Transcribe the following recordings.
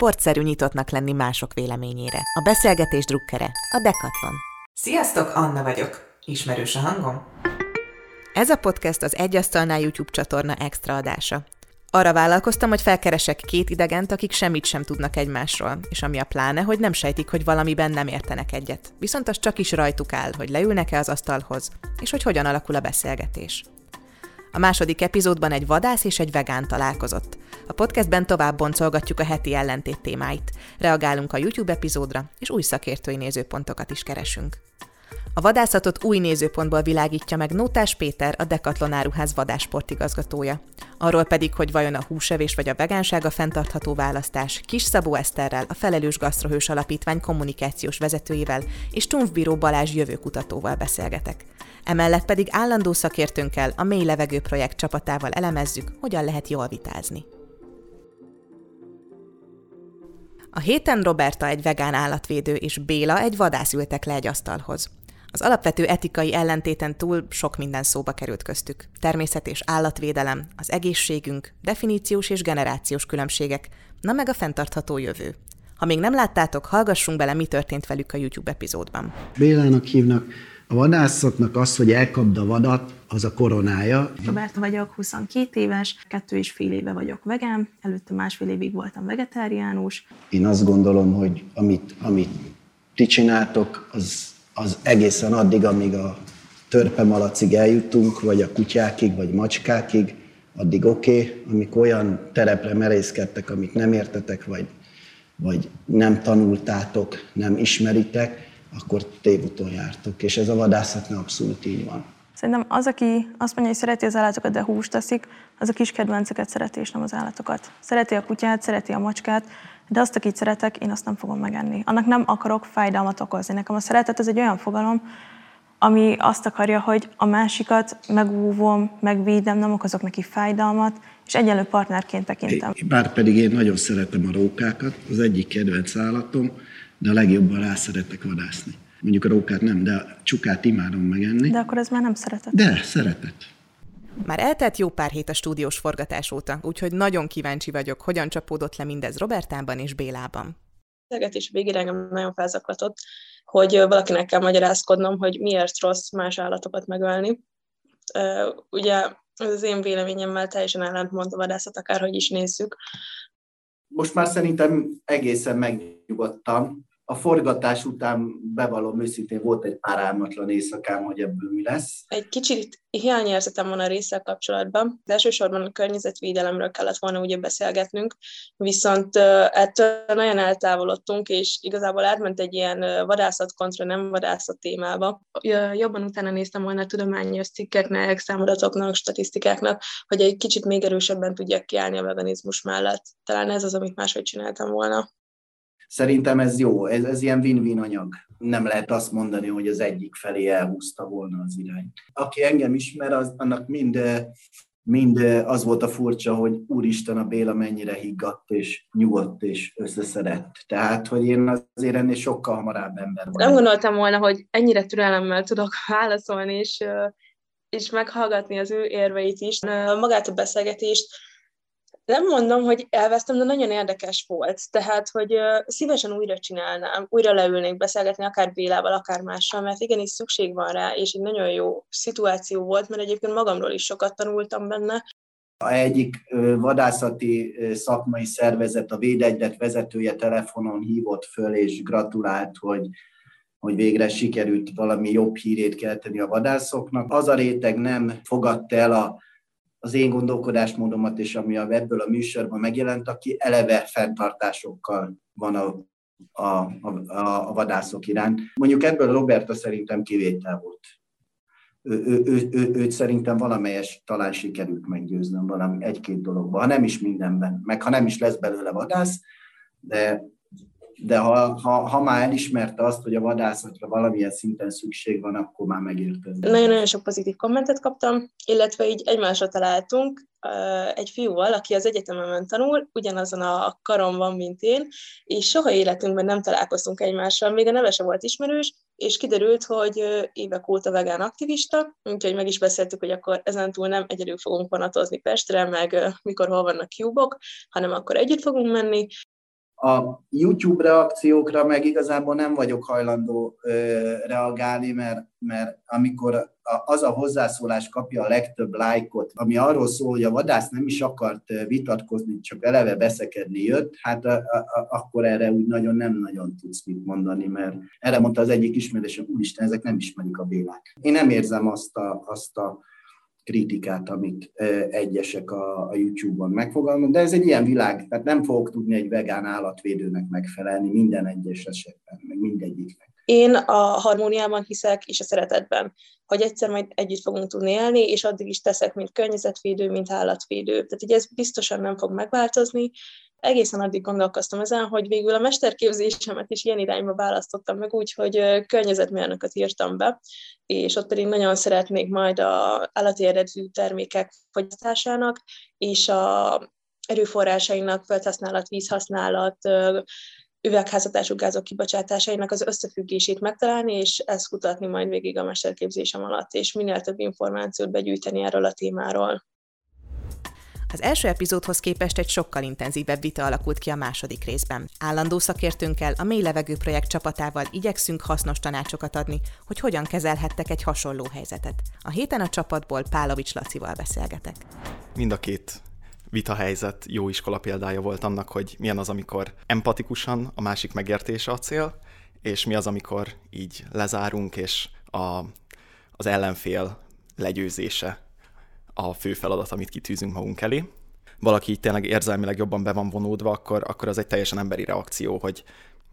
sportszerű nyitottnak lenni mások véleményére. A beszélgetés drukkere, a Decathlon. Sziasztok, Anna vagyok. Ismerős a hangom? Ez a podcast az Egyasztalnál YouTube csatorna extra adása. Arra vállalkoztam, hogy felkeresek két idegent, akik semmit sem tudnak egymásról, és ami a pláne, hogy nem sejtik, hogy valamiben nem értenek egyet. Viszont az csak is rajtuk áll, hogy leülnek-e az asztalhoz, és hogy hogyan alakul a beszélgetés. A második epizódban egy vadász és egy vegán találkozott. A podcastben tovább boncolgatjuk a heti ellentét témáit, reagálunk a YouTube epizódra, és új szakértői nézőpontokat is keresünk. A vadászatot új nézőpontból világítja meg Nótás Péter, a Decathlon áruház vadásportigazgatója. Arról pedig, hogy vajon a húsevés vagy a vegánság a fenntartható választás, Kis Szabó Eszterrel, a Felelős Gasztrohős Alapítvány kommunikációs vezetőjével és Tumfbíró Balázs jövőkutatóval beszélgetek. Emellett pedig állandó szakértőnkkel, a Mély Levegő projekt csapatával elemezzük, hogyan lehet jól vitázni. A héten Roberta egy vegán állatvédő és Béla egy vadász ültek le egy asztalhoz. Az alapvető etikai ellentéten túl sok minden szóba került köztük. Természet és állatvédelem, az egészségünk, definíciós és generációs különbségek, na meg a fenntartható jövő. Ha még nem láttátok, hallgassunk bele, mi történt velük a YouTube epizódban. Bélának hívnak, a vadászoknak az, hogy elkapd a vadat, az a koronája. Roberta vagyok, 22 éves, kettő és fél éve vagyok vegán, előtte másfél évig voltam vegetáriánus. Én azt gondolom, hogy amit, amit ti csináltok, az, az egészen addig, amíg a törpemalacig eljutunk, vagy a kutyákig, vagy macskákig, addig oké, okay. amikor olyan terepre merészkedtek, amit nem értetek, vagy, vagy nem tanultátok, nem ismeritek, akkor tévúton jártok, és ez a vadászatnál abszolút így van. Szerintem az, aki azt mondja, hogy szereti az állatokat, de húst teszik, az a kis kedvenceket szereti, és nem az állatokat. Szereti a kutyát, szereti a macskát, de azt, akit szeretek, én azt nem fogom megenni. Annak nem akarok fájdalmat okozni. Nekem a szeretet az egy olyan fogalom, ami azt akarja, hogy a másikat megúvom, megvédem, nem okozok neki fájdalmat, és egyenlő partnerként tekintem. Bár pedig én nagyon szeretem a rókákat, az egyik kedvenc állatom, de a legjobban rá szeretek vadászni. Mondjuk a rókát nem, de a csukát imádom megenni. De akkor ez már nem szeretet. De, szeretet. Már eltelt jó pár hét a stúdiós forgatás óta, úgyhogy nagyon kíváncsi vagyok, hogyan csapódott le mindez Robertában és Bélában. beszélgetés végére engem nagyon felzaklatott, hogy valakinek kell magyarázkodnom, hogy miért rossz más állatokat megölni. Ugye ez az én véleményemmel teljesen ellentmond a vadászat, akárhogy is nézzük. Most már szerintem egészen megnyugodtam, a forgatás után bevallom őszintén volt egy pár álmatlan éjszakám, hogy ebből mi lesz. Egy kicsit hiányérzetem van a résszel kapcsolatban, de elsősorban a környezetvédelemről kellett volna ugye beszélgetnünk, viszont ettől nagyon eltávolodtunk, és igazából átment egy ilyen vadászat kontra nem vadászat témába. Jobban utána néztem volna a tudományos cikkeknek, számadatoknak, statisztikáknak, hogy egy kicsit még erősebben tudjak kiállni a veganizmus mellett. Talán ez az, amit máshogy csináltam volna. Szerintem ez jó, ez, ez ilyen win-win anyag. Nem lehet azt mondani, hogy az egyik felé elhúzta volna az irányt. Aki engem ismer, az, annak mind, mind az volt a furcsa, hogy úristen a Béla mennyire higgadt és nyugodt és összeszedett. Tehát, hogy én azért ennél sokkal hamarabb ember vagyok. Nem gondoltam volna, hogy ennyire türelemmel tudok válaszolni, és, és meghallgatni az ő érveit is. Magát a beszélgetést nem mondom, hogy elvesztem, de nagyon érdekes volt. Tehát, hogy szívesen újra csinálnám, újra leülnék beszélgetni, akár Bélával, akár mással, mert igenis szükség van rá, és egy nagyon jó szituáció volt, mert egyébként magamról is sokat tanultam benne. A egyik vadászati szakmai szervezet, a Védegylet vezetője telefonon hívott föl, és gratulált, hogy hogy végre sikerült valami jobb hírét kelteni a vadászoknak. Az a réteg nem fogadta el a az én gondolkodásmódomat és ami ebből a műsorban megjelent, aki eleve fenntartásokkal van a, a, a, a vadászok iránt. Mondjuk ebből Roberta szerintem kivétel volt. Ő, ő, ő, ő, őt szerintem valamelyes talán sikerült meggyőznöm valami egy-két dologban, ha nem is mindenben, meg ha nem is lesz belőle vadász, de de ha, ha, ha már elismerte azt, hogy a vadászatra valamilyen szinten szükség van, akkor már megérte. Nagyon-nagyon sok pozitív kommentet kaptam, illetve így egymásra találtunk egy fiúval, aki az egyetememen tanul, ugyanazon a karon van, mint én, és soha életünkben nem találkoztunk egymással, még a neve sem volt ismerős, és kiderült, hogy évek óta vegán aktivista, úgyhogy meg is beszéltük, hogy akkor ezentúl nem egyedül fogunk vonatozni Pestre, meg mikor hol vannak cubok, hanem akkor együtt fogunk menni, A YouTube reakciókra meg igazából nem vagyok hajlandó ö, reagálni, mert, mert amikor a, az a hozzászólás kapja a legtöbb lájkot, ami arról szól, hogy a vadász nem is akart vitatkozni, csak eleve beszekedni jött, hát a, a, a, akkor erre úgy nagyon nem nagyon tudsz mit mondani, mert erre mondta az egyik ismerősöm, úristen, ezek nem ismerik a Bélák. Én nem érzem azt a, azt a kritikát, amit egyesek a, YouTube-on megfogalmaznak, de ez egy ilyen világ, tehát nem fogok tudni egy vegán állatvédőnek megfelelni minden egyes esetben, meg mindegyiknek. Én a harmóniában hiszek, és a szeretetben, hogy egyszer majd együtt fogunk tudni élni, és addig is teszek, mint környezetvédő, mint állatvédő. Tehát így ez biztosan nem fog megváltozni, egészen addig gondolkoztam ezen, hogy végül a mesterképzésemet is ilyen irányba választottam meg úgy, hogy környezetmérnököt írtam be, és ott pedig nagyon szeretnék majd a állati eredetű termékek fogyasztásának és a erőforrásainak felhasználat, vízhasználat, üvegházatású gázok kibocsátásainak az összefüggését megtalálni, és ezt kutatni majd végig a mesterképzésem alatt, és minél több információt begyűjteni erről a témáról. Az első epizódhoz képest egy sokkal intenzívebb vita alakult ki a második részben. Állandó szakértőnkkel, a Mély Levegő projekt csapatával igyekszünk hasznos tanácsokat adni, hogy hogyan kezelhettek egy hasonló helyzetet. A héten a csapatból Pálovics Lacival beszélgetek. Mind a két vita helyzet jó iskola példája volt annak, hogy milyen az, amikor empatikusan a másik megértése a cél, és mi az, amikor így lezárunk, és a, az ellenfél legyőzése a fő feladat, amit kitűzünk magunk elé. Valaki így tényleg érzelmileg jobban be van vonódva, akkor, akkor az egy teljesen emberi reakció, hogy,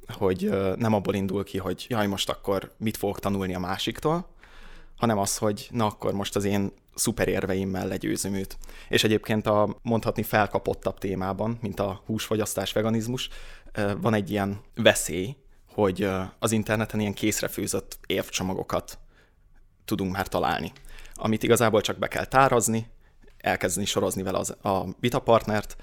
hogy nem abból indul ki, hogy jaj, most akkor mit fogok tanulni a másiktól, hanem az, hogy na akkor most az én szuperérveimmel legyőzöm őt. És egyébként a mondhatni felkapottabb témában, mint a húsfogyasztás, veganizmus, van egy ilyen veszély, hogy az interneten ilyen készrefőzött évcsomagokat tudunk már találni amit igazából csak be kell tárazni, elkezdeni sorozni vele az, a vitapartnert,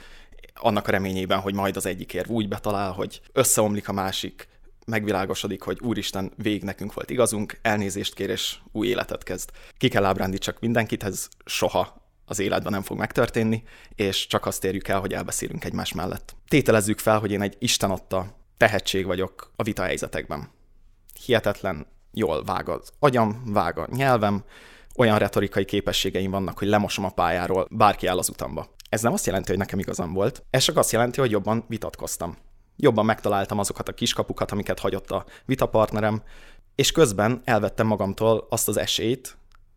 annak a reményében, hogy majd az egyik érv úgy betalál, hogy összeomlik a másik, megvilágosodik, hogy úristen, vég nekünk volt igazunk, elnézést kér és új életet kezd. Ki kell ábrándítsak mindenkit, ez soha az életben nem fog megtörténni, és csak azt érjük el, hogy elbeszélünk egymás mellett. Tételezzük fel, hogy én egy Isten adta tehetség vagyok a vita helyzetekben. Hihetetlen jól vág az agyam, vág a nyelvem, olyan retorikai képességeim vannak, hogy lemosom a pályáról, bárki áll az utamba. Ez nem azt jelenti, hogy nekem igazam volt, ez csak azt jelenti, hogy jobban vitatkoztam. Jobban megtaláltam azokat a kiskapukat, amiket hagyott a vitapartnerem, és közben elvettem magamtól azt az esélyt,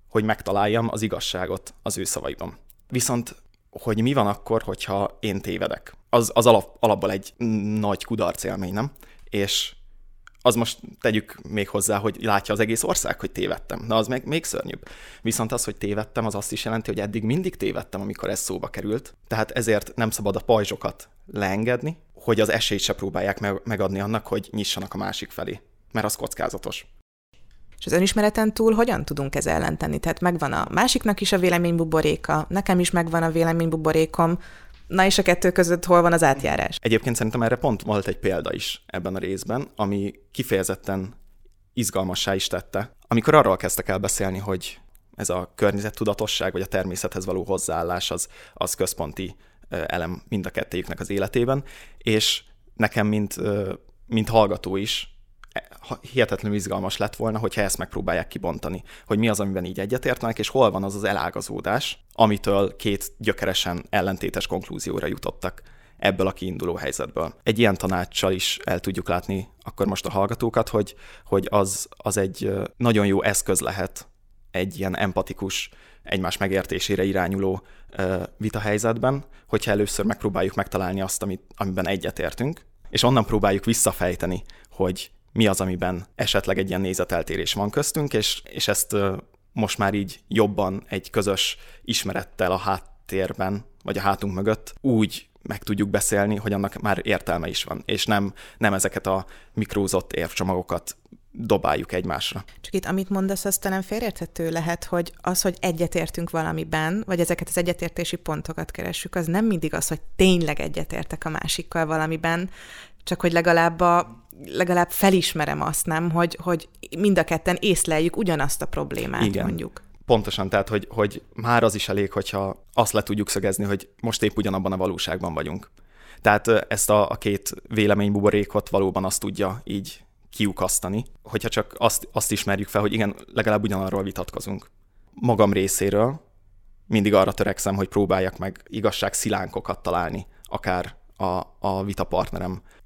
hogy megtaláljam az igazságot az ő szavaiban. Viszont, hogy mi van akkor, hogyha én tévedek? Az, az alap, alapból egy nagy kudarc élmény, nem? És az most tegyük még hozzá, hogy látja az egész ország, hogy tévedtem. Na, az meg még szörnyűbb. Viszont az, hogy tévedtem, az azt is jelenti, hogy eddig mindig tévedtem, amikor ez szóba került. Tehát ezért nem szabad a pajzsokat leengedni, hogy az esélyt se próbálják megadni annak, hogy nyissanak a másik felé. Mert az kockázatos. És az önismereten túl hogyan tudunk ez ellentenni? Tehát megvan a másiknak is a véleménybuboréka, nekem is megvan a véleménybuborékom, Na és a kettő között hol van az átjárás? Egyébként szerintem erre pont volt egy példa is ebben a részben, ami kifejezetten izgalmassá is tette. Amikor arról kezdtek el beszélni, hogy ez a környezettudatosság, vagy a természethez való hozzáállás az, az központi elem mind a kettőjüknek az életében, és nekem, mint, mint hallgató is hihetetlenül izgalmas lett volna, hogyha ezt megpróbálják kibontani, hogy mi az, amiben így egyetértenek, és hol van az az elágazódás, amitől két gyökeresen ellentétes konklúzióra jutottak ebből a kiinduló helyzetből. Egy ilyen tanácssal is el tudjuk látni akkor most a hallgatókat, hogy, hogy az, az egy nagyon jó eszköz lehet egy ilyen empatikus, egymás megértésére irányuló vita helyzetben, hogyha először megpróbáljuk megtalálni azt, amit, amiben egyetértünk, és onnan próbáljuk visszafejteni, hogy mi az, amiben esetleg egy ilyen nézeteltérés van köztünk, és, és ezt most már így jobban egy közös ismerettel a háttérben, vagy a hátunk mögött úgy meg tudjuk beszélni, hogy annak már értelme is van, és nem, nem ezeket a mikrózott érvcsomagokat dobáljuk egymásra. Csak itt, amit mondasz, az talán félérthető lehet, hogy az, hogy egyetértünk valamiben, vagy ezeket az egyetértési pontokat keressük, az nem mindig az, hogy tényleg egyetértek a másikkal valamiben, csak hogy legalább, a, legalább felismerem azt, nem, hogy, hogy mind a ketten észleljük ugyanazt a problémát, Igen. mondjuk. Pontosan, tehát hogy, hogy már az is elég, hogyha azt le tudjuk szögezni, hogy most épp ugyanabban a valóságban vagyunk. Tehát ezt a, a két véleménybuborékot valóban azt tudja így kiukasztani, hogyha csak azt, azt ismerjük fel, hogy igen, legalább ugyanarról vitatkozunk. Magam részéről mindig arra törekszem, hogy próbáljak meg igazság szilánkokat találni, akár a, a vita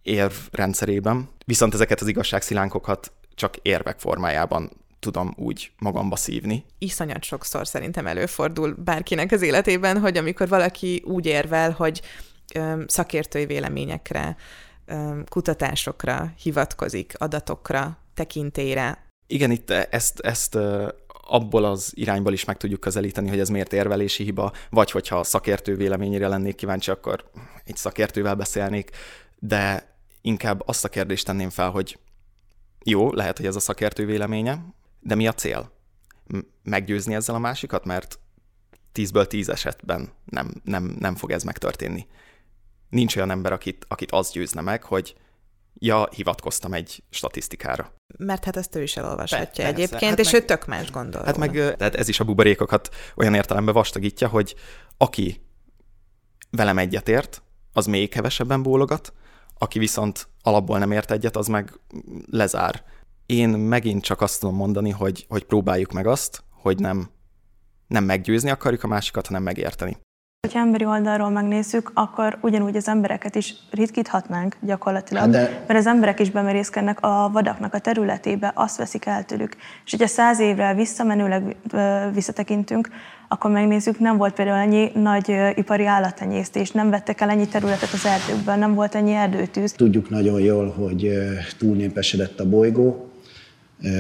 partnerem érvrendszerében. Viszont ezeket az igazságszilánkokat csak érvek formájában tudom úgy magamba szívni. Iszonyat sokszor szerintem előfordul bárkinek az életében, hogy amikor valaki úgy érvel, hogy ö, szakértői véleményekre, ö, kutatásokra hivatkozik, adatokra, tekintélyre. Igen, itt ezt, ezt abból az irányból is meg tudjuk közelíteni, hogy ez miért érvelési hiba, vagy hogyha szakértő véleményére lennék kíváncsi, akkor egy szakértővel beszélnék, de inkább azt a kérdést tenném fel, hogy jó, lehet, hogy ez a szakértő véleménye, de mi a cél? Meggyőzni ezzel a másikat, mert tízből tíz esetben nem, nem, nem fog ez megtörténni. Nincs olyan ember, akit, akit az győzne meg, hogy ja, hivatkoztam egy statisztikára. Mert hát ezt ő is elolvashatja Be, egyébként, hát és meg, ő tök más gondol. Hát meg, tehát ez is a buborékokat olyan értelemben vastagítja, hogy aki velem egyetért, az még kevesebben bólogat, aki viszont alapból nem ért egyet, az meg lezár. Én megint csak azt tudom mondani, hogy, hogy próbáljuk meg azt, hogy nem, nem meggyőzni akarjuk a másikat, hanem megérteni. Ha emberi oldalról megnézzük, akkor ugyanúgy az embereket is ritkíthatnánk gyakorlatilag, de... mert az emberek is bemerészkednek a vadaknak a területébe, azt veszik el tőlük. És hogyha száz évre visszamenőleg visszatekintünk, akkor megnézzük, nem volt például ennyi nagy ipari állattenyésztés, nem vettek el ennyi területet az erdőkben, nem volt ennyi erdőtűz. Tudjuk nagyon jól, hogy túlnépesedett a bolygó,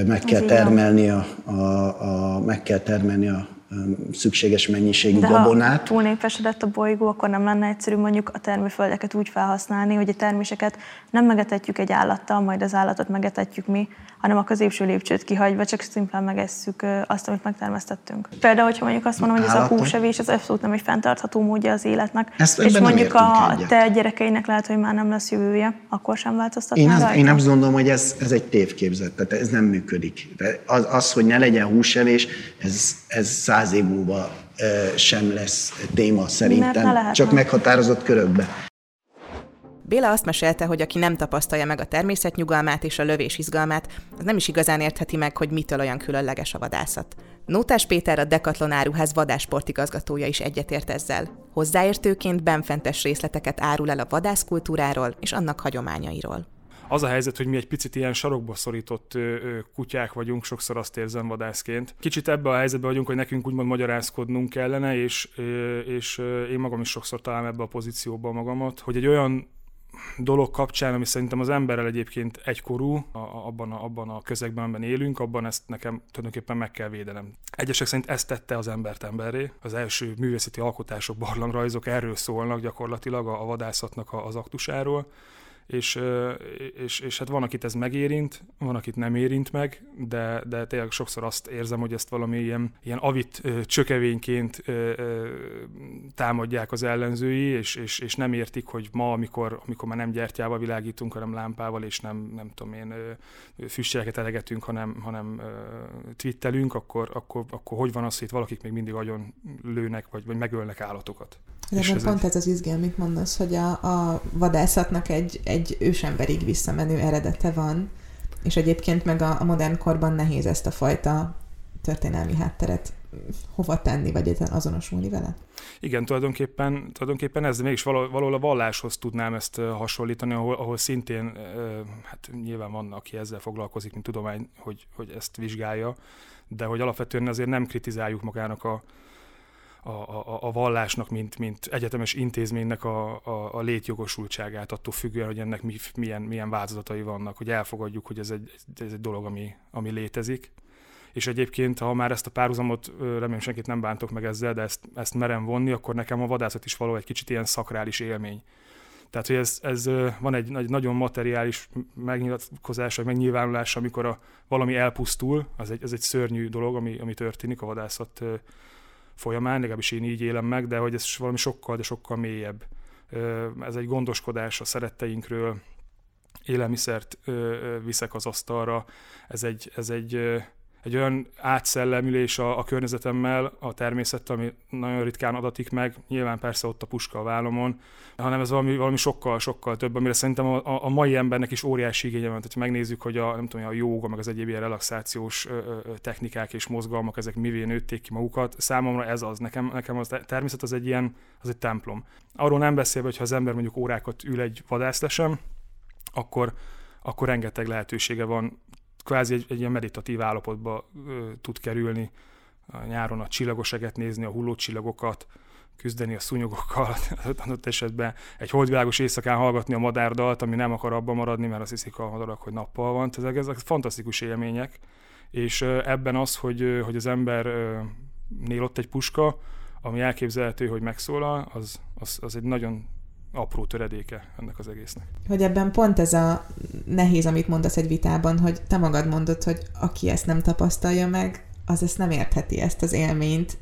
meg kell termelni a, a, a, meg kell termelni a szükséges mennyiségű De gabonát. ha túlnépesedett a bolygó, akkor nem lenne egyszerű mondjuk a termőföldeket úgy felhasználni, hogy a terméseket nem megetetjük egy állattal, majd az állatot megetetjük mi, hanem a középső lépcsőt kihagyva, csak szimplán megesszük azt, amit megtermesztettünk. Például, hogyha mondjuk azt mondom, hogy ez a húsevés, az abszolút nem egy fenntartható módja az életnek, Ezt és mondjuk a egyet. te gyerekeinek lehet, hogy már nem lesz jövője, akkor sem változtatnál én, az, én nem gondolom, hogy ez, ez egy tévképzet, tehát ez nem működik. Az, az hogy ne legyen húsevés, ez, ez száz év múlva sem lesz téma szerintem, csak meghatározott körökbe. Béla azt mesélte, hogy aki nem tapasztalja meg a természet nyugalmát és a lövés izgalmát, az nem is igazán értheti meg, hogy mitől olyan különleges a vadászat. Nótás Péter a Decathlon áruház vadásportigazgatója is egyetért ezzel. Hozzáértőként benfentes részleteket árul el a vadászkultúráról és annak hagyományairól. Az a helyzet, hogy mi egy picit ilyen sarokba szorított kutyák vagyunk, sokszor azt érzem vadászként. Kicsit ebbe a helyzetbe vagyunk, hogy nekünk úgymond magyarázkodnunk kellene, és, és én magam is sokszor találom ebbe a pozícióba magamat, hogy egy olyan dolog kapcsán, ami szerintem az emberrel egyébként egykorú, a, abban, a, abban a közegben, amiben élünk, abban ezt nekem tulajdonképpen meg kell védenem. Egyesek szerint ezt tette az embert emberré. Az első művészeti alkotások, barlangrajzok erről szólnak gyakorlatilag a, a vadászatnak az aktusáról és, és, és hát van, akit ez megérint, van, akit nem érint meg, de, de tényleg sokszor azt érzem, hogy ezt valami ilyen, ilyen avit csökevényként támadják az ellenzői, és, és, és nem értik, hogy ma, amikor, amikor már nem gyertyával világítunk, hanem lámpával, és nem, nem tudom én, füstjeleket elegetünk, hanem, hanem twittelünk, akkor, akkor, akkor hogy van az, hogy itt valakik még mindig agyon lőnek, vagy, vagy megölnek állatokat. De ez pont egy... ez az izgé, amit mondasz, hogy a, a vadászatnak egy, egy ősemberig visszamenő eredete van, és egyébként meg a, a modern korban nehéz ezt a fajta történelmi hátteret hova tenni, vagy egyáltalán azonosulni vele? Igen, tulajdonképpen, tulajdonképpen ez, de mégis valahol a valláshoz tudnám ezt hasonlítani, ahol, ahol szintén, hát nyilván van, aki ezzel foglalkozik, mint tudomány, hogy, hogy ezt vizsgálja, de hogy alapvetően azért nem kritizáljuk magának a, a, a, a vallásnak, mint, mint egyetemes intézménynek a, a, a létjogosultságát, attól függően, hogy ennek mi, milyen, milyen változatai vannak, hogy elfogadjuk, hogy ez egy, ez egy dolog, ami, ami létezik. És egyébként, ha már ezt a párhuzamot, remélem senkit nem bántok meg ezzel, de ezt, ezt merem vonni, akkor nekem a vadászat is való egy kicsit ilyen szakrális élmény. Tehát, hogy ez, ez van egy, egy nagyon materiális megnyilatkozás, vagy megnyilvánulás, amikor a, valami elpusztul, az egy, ez egy szörnyű dolog, ami, ami történik a vadászat folyamán, legalábbis én így élem meg, de hogy ez valami sokkal, de sokkal mélyebb. Ez egy gondoskodás a szeretteinkről, élelmiszert viszek az asztalra, ez egy, ez egy, egy olyan átszellemülés a, a környezetemmel, a természettel, ami nagyon ritkán adatik meg, nyilván persze ott a puska a vállamon, hanem ez valami, valami sokkal, sokkal több, amire szerintem a, a mai embernek is óriási igénye van. Tehát megnézzük, hogy a, nem tudom, a jóga, meg az egyéb ilyen relaxációs ö, ö, technikák és mozgalmak, ezek mivé nőtték ki magukat. Számomra ez az. Nekem, nekem az természet az egy ilyen, az egy templom. Arról nem beszélve, hogy ha az ember mondjuk órákat ül egy vadászlesen, akkor, akkor rengeteg lehetősége van kvázi egy, egy ilyen meditatív állapotba ö, tud kerülni, a nyáron a csillagoseget nézni, a hullócsillagokat, küzdeni a szúnyogokkal, adott esetben egy holdvilágos éjszakán hallgatni a madárdalt, ami nem akar abban maradni, mert azt hiszik a madarak, hogy nappal van. Ezek, ezek fantasztikus élmények, és ebben az, hogy, hogy az embernél ott egy puska, ami elképzelhető, hogy megszólal, az, az, az egy nagyon apró töredéke ennek az egésznek. Hogy ebben pont ez a nehéz, amit mondasz egy vitában, hogy te magad mondod, hogy aki ezt nem tapasztalja meg, az ezt nem értheti, ezt az élményt.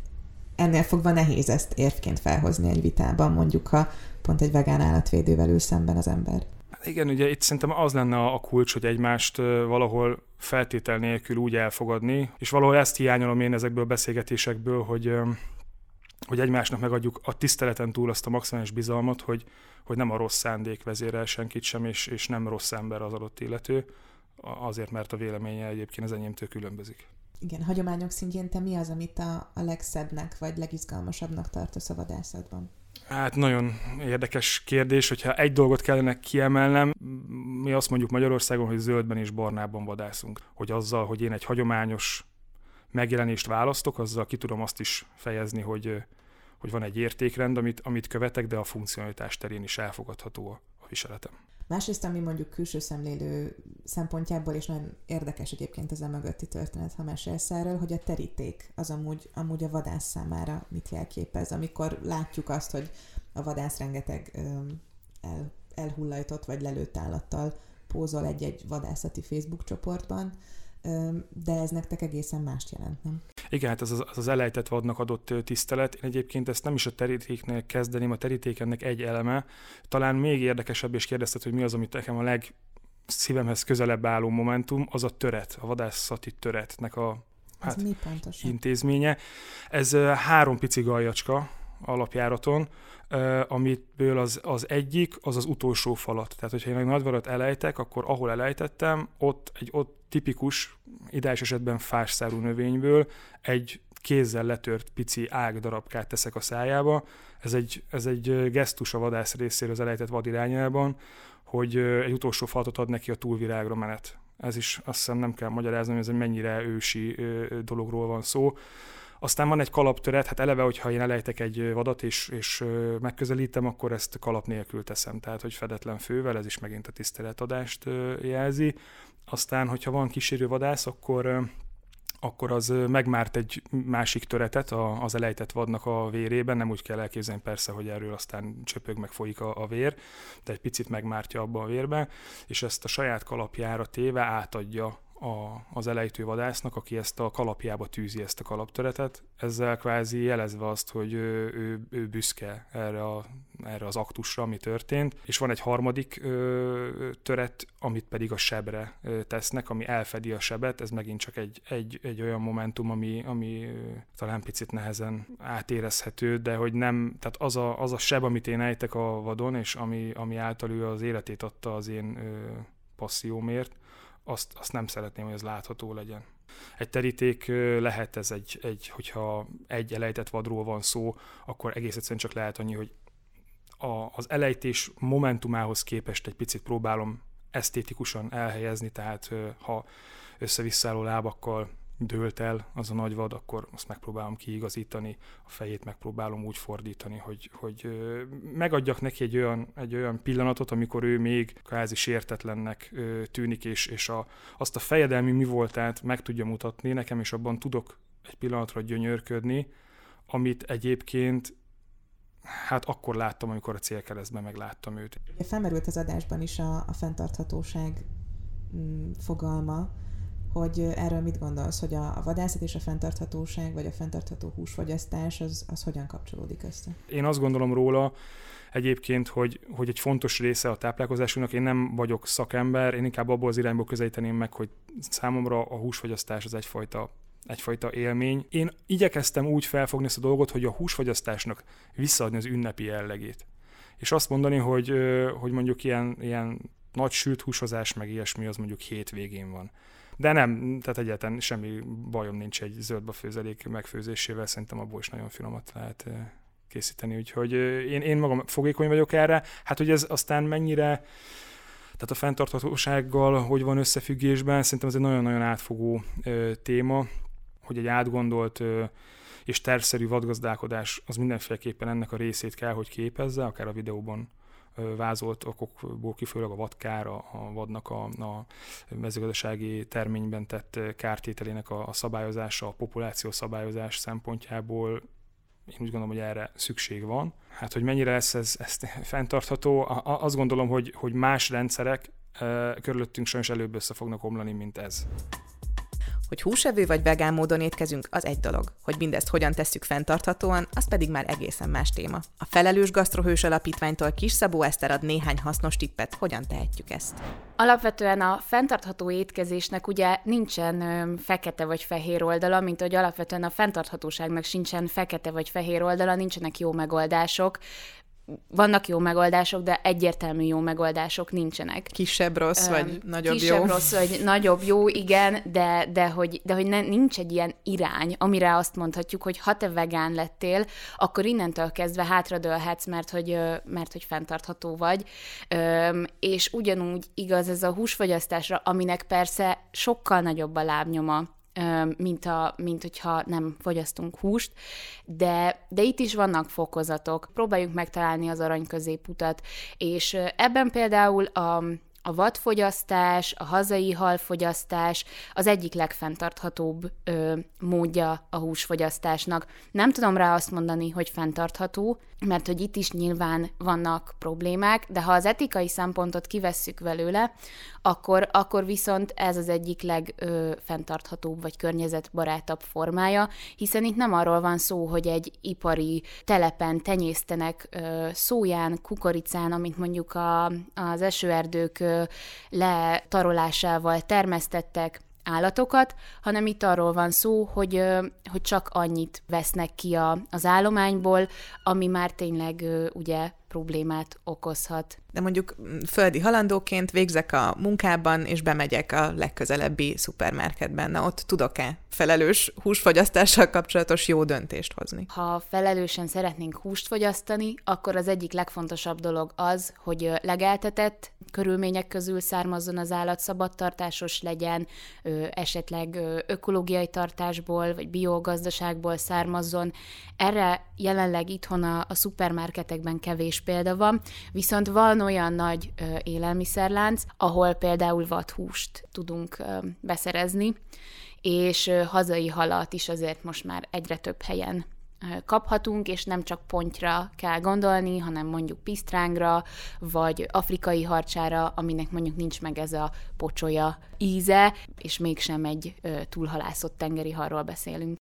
Ennél fogva nehéz ezt érvként felhozni egy vitában, mondjuk, ha pont egy vegán állatvédővel ül szemben az ember. Igen, ugye itt szerintem az lenne a kulcs, hogy egymást valahol feltétel nélkül úgy elfogadni, és valahol ezt hiányolom én ezekből a beszélgetésekből, hogy hogy egymásnak megadjuk a tiszteleten túl azt a maximális bizalmat, hogy, hogy nem a rossz szándék vezérel senkit sem, és, és nem rossz ember az adott illető, azért, mert a véleménye egyébként az enyémtől különbözik. Igen, hagyományok szintjén te mi az, amit a, a legszebbnek vagy legizgalmasabbnak tartasz a vadászatban? Hát nagyon érdekes kérdés, hogyha egy dolgot kellene kiemelnem, mi azt mondjuk Magyarországon, hogy zöldben és barnában vadászunk. Hogy azzal, hogy én egy hagyományos megjelenést választok, azzal ki tudom azt is fejezni, hogy, hogy van egy értékrend, amit, amit követek, de a funkcionalitás terén is elfogadható a, a viseletem. Másrészt, ami mondjuk külső szemlélő szempontjából, és nagyon érdekes egyébként ez a mögötti történet, ha mesélsz erről, hogy a teríték az amúgy, amúgy a vadász számára mit jelképez, amikor látjuk azt, hogy a vadász rengeteg el, elhullajtott vagy lelőtt állattal pózol egy-egy vadászati Facebook csoportban, de ez nektek egészen mást jelent, nem? Igen, hát az az, az elejtett vadnak adott tisztelet. Én egyébként ezt nem is a terítéknek kezdeném, a teríték ennek egy eleme. Talán még érdekesebb, és kérdezted, hogy mi az, amit nekem a leg szívemhez közelebb álló momentum, az a töret, a vadászati töretnek a hát, mi pontosan? intézménye. Ez három pici gajacska alapjáraton, amitől az, az egyik, az az utolsó falat. Tehát, hogyha én egy nagyvarat elejtek, akkor ahol elejtettem, ott egy ott tipikus, ideális esetben fásszárú növényből egy kézzel letört pici ágdarabkát teszek a szájába. Ez egy, ez egy gesztus a vadász részéről az elejtett vad irányában, hogy egy utolsó faltot ad neki a túlvirágra menet. Ez is azt hiszem nem kell magyaráznom, hogy ez egy mennyire ősi dologról van szó. Aztán van egy kalaptöret, hát eleve, hogyha én elejtek egy vadat és, és megközelítem, akkor ezt kalap nélkül teszem, tehát hogy fedetlen fővel, ez is megint a tiszteletadást jelzi. Aztán, hogyha van kísérő vadász, akkor akkor az megmárt egy másik töretet az elejtett vadnak a vérében, nem úgy kell elképzelni persze, hogy erről aztán csöpög meg folyik a, a vér, de egy picit megmártja abba a vérbe, és ezt a saját kalapjára téve átadja a, az elejtő vadásznak, aki ezt a kalapjába tűzi ezt a kalaptöretet, ezzel kvázi jelezve azt, hogy ő, ő, ő büszke erre, a, erre az aktusra, ami történt, és van egy harmadik ö, töret, amit pedig a sebre ö, tesznek, ami elfedi a sebet, ez megint csak egy, egy, egy olyan momentum, ami, ami ö, talán picit nehezen átérezhető, de hogy nem, tehát az a, az a seb, amit én ejtek a vadon, és ami, ami által ő az életét adta az én ö, passziómért, azt, azt nem szeretném, hogy ez látható legyen. Egy teríték lehet ez egy, egy, hogyha egy elejtett vadról van szó, akkor egész egyszerűen csak lehet annyi, hogy a, az elejtés momentumához képest egy picit próbálom esztétikusan elhelyezni, tehát ha összevisszálló lábakkal dőlt el az a nagy vad, akkor azt megpróbálom kiigazítani, a fejét megpróbálom úgy fordítani, hogy, hogy megadjak neki egy olyan, egy olyan pillanatot, amikor ő még kvázi sértetlennek tűnik, és, és a, azt a fejedelmi mi voltát meg tudja mutatni nekem, és abban tudok egy pillanatra gyönyörködni, amit egyébként hát akkor láttam, amikor a célkeresztben megláttam őt. Felmerült az adásban is a, a fenntarthatóság mm, fogalma, hogy erről mit gondolsz, hogy a, a vadászat és a fenntarthatóság, vagy a fenntartható húsfogyasztás, az, az hogyan kapcsolódik össze? Én azt gondolom róla, egyébként, hogy, hogy egy fontos része a táplálkozásunknak, én nem vagyok szakember, én inkább abból az irányból közelíteném meg, hogy számomra a húsfogyasztás az egyfajta egyfajta élmény. Én igyekeztem úgy felfogni ezt a dolgot, hogy a húsfogyasztásnak visszaadni az ünnepi jellegét. És azt mondani, hogy, hogy mondjuk ilyen, ilyen nagy sült húsozás, meg ilyesmi, az mondjuk hétvégén van. De nem, tehát egyáltalán semmi bajom nincs egy zöldbe főzelék megfőzésével, szerintem abból is nagyon finomat lehet készíteni, úgyhogy én, én magam fogékony vagyok erre. Hát, hogy ez aztán mennyire, tehát a fenntarthatósággal hogy van összefüggésben, szerintem ez egy nagyon-nagyon átfogó ö, téma, hogy egy átgondolt ö, és tervszerű vadgazdálkodás az mindenféleképpen ennek a részét kell, hogy képezze, akár a videóban vázolt okokból kifolyólag a vadkár, a, a vadnak a, a mezőgazdasági terményben tett kártételének a, a szabályozása, a populáció szabályozás szempontjából én úgy gondolom, hogy erre szükség van. Hát, hogy mennyire lesz ez, ez fenntartható, azt gondolom, hogy, hogy más rendszerek körülöttünk sajnos előbb össze fognak omlani, mint ez. Hogy húsevő vagy vegán módon étkezünk, az egy dolog. Hogy mindezt hogyan tesszük fenntarthatóan, az pedig már egészen más téma. A Felelős Gasztrohős Alapítványtól Kis Szabó Eszter ad néhány hasznos tippet, hogyan tehetjük ezt. Alapvetően a fenntartható étkezésnek ugye nincsen ö, fekete vagy fehér oldala, mint hogy alapvetően a fenntarthatóságnak sincsen fekete vagy fehér oldala, nincsenek jó megoldások vannak jó megoldások, de egyértelmű jó megoldások nincsenek. Kisebb rossz, um, vagy nagyobb kisebb jó. Kisebb rossz, vagy nagyobb jó, igen, de, de hogy, de hogy ne, nincs egy ilyen irány, amire azt mondhatjuk, hogy ha te vegán lettél, akkor innentől kezdve hátradőlhetsz, mert hogy, mert hogy fenntartható vagy. Um, és ugyanúgy igaz ez a húsfogyasztásra, aminek persze sokkal nagyobb a lábnyoma, mint, a, mint hogyha nem fogyasztunk húst, de, de itt is vannak fokozatok. Próbáljuk megtalálni az arany középutat, és ebben például a, a vadfogyasztás, a hazai halfogyasztás az egyik legfenntarthatóbb ö, módja a húsfogyasztásnak. Nem tudom rá azt mondani, hogy fenntartható, mert hogy itt is nyilván vannak problémák, de ha az etikai szempontot kivesszük belőle, akkor, akkor viszont ez az egyik legfenntarthatóbb vagy környezetbarátabb formája, hiszen itt nem arról van szó, hogy egy ipari telepen tenyésztenek ö, szóján, kukoricán, amit mondjuk a, az esőerdők ö, letarolásával termesztettek, állatokat, hanem itt arról van szó, hogy, hogy csak annyit vesznek ki a, az állományból, ami már tényleg ugye problémát okozhat. De mondjuk mm, földi halandóként végzek a munkában, és bemegyek a legközelebbi szupermarketben. Na, ott tudok-e felelős húsfogyasztással kapcsolatos jó döntést hozni? Ha felelősen szeretnénk húst fogyasztani, akkor az egyik legfontosabb dolog az, hogy legeltetett körülmények közül származzon az állat, szabadtartásos legyen, esetleg ökológiai tartásból, vagy biogazdaságból származzon. Erre jelenleg itthon a, a szupermarketekben kevés példa van, viszont van olyan nagy ö, élelmiszerlánc, ahol például vadhúst tudunk ö, beszerezni, és hazai halat is azért most már egyre több helyen kaphatunk, és nem csak pontyra kell gondolni, hanem mondjuk pisztrángra, vagy afrikai harcsára, aminek mondjuk nincs meg ez a pocsolya íze, és mégsem egy túlhalászott tengeri halról beszélünk.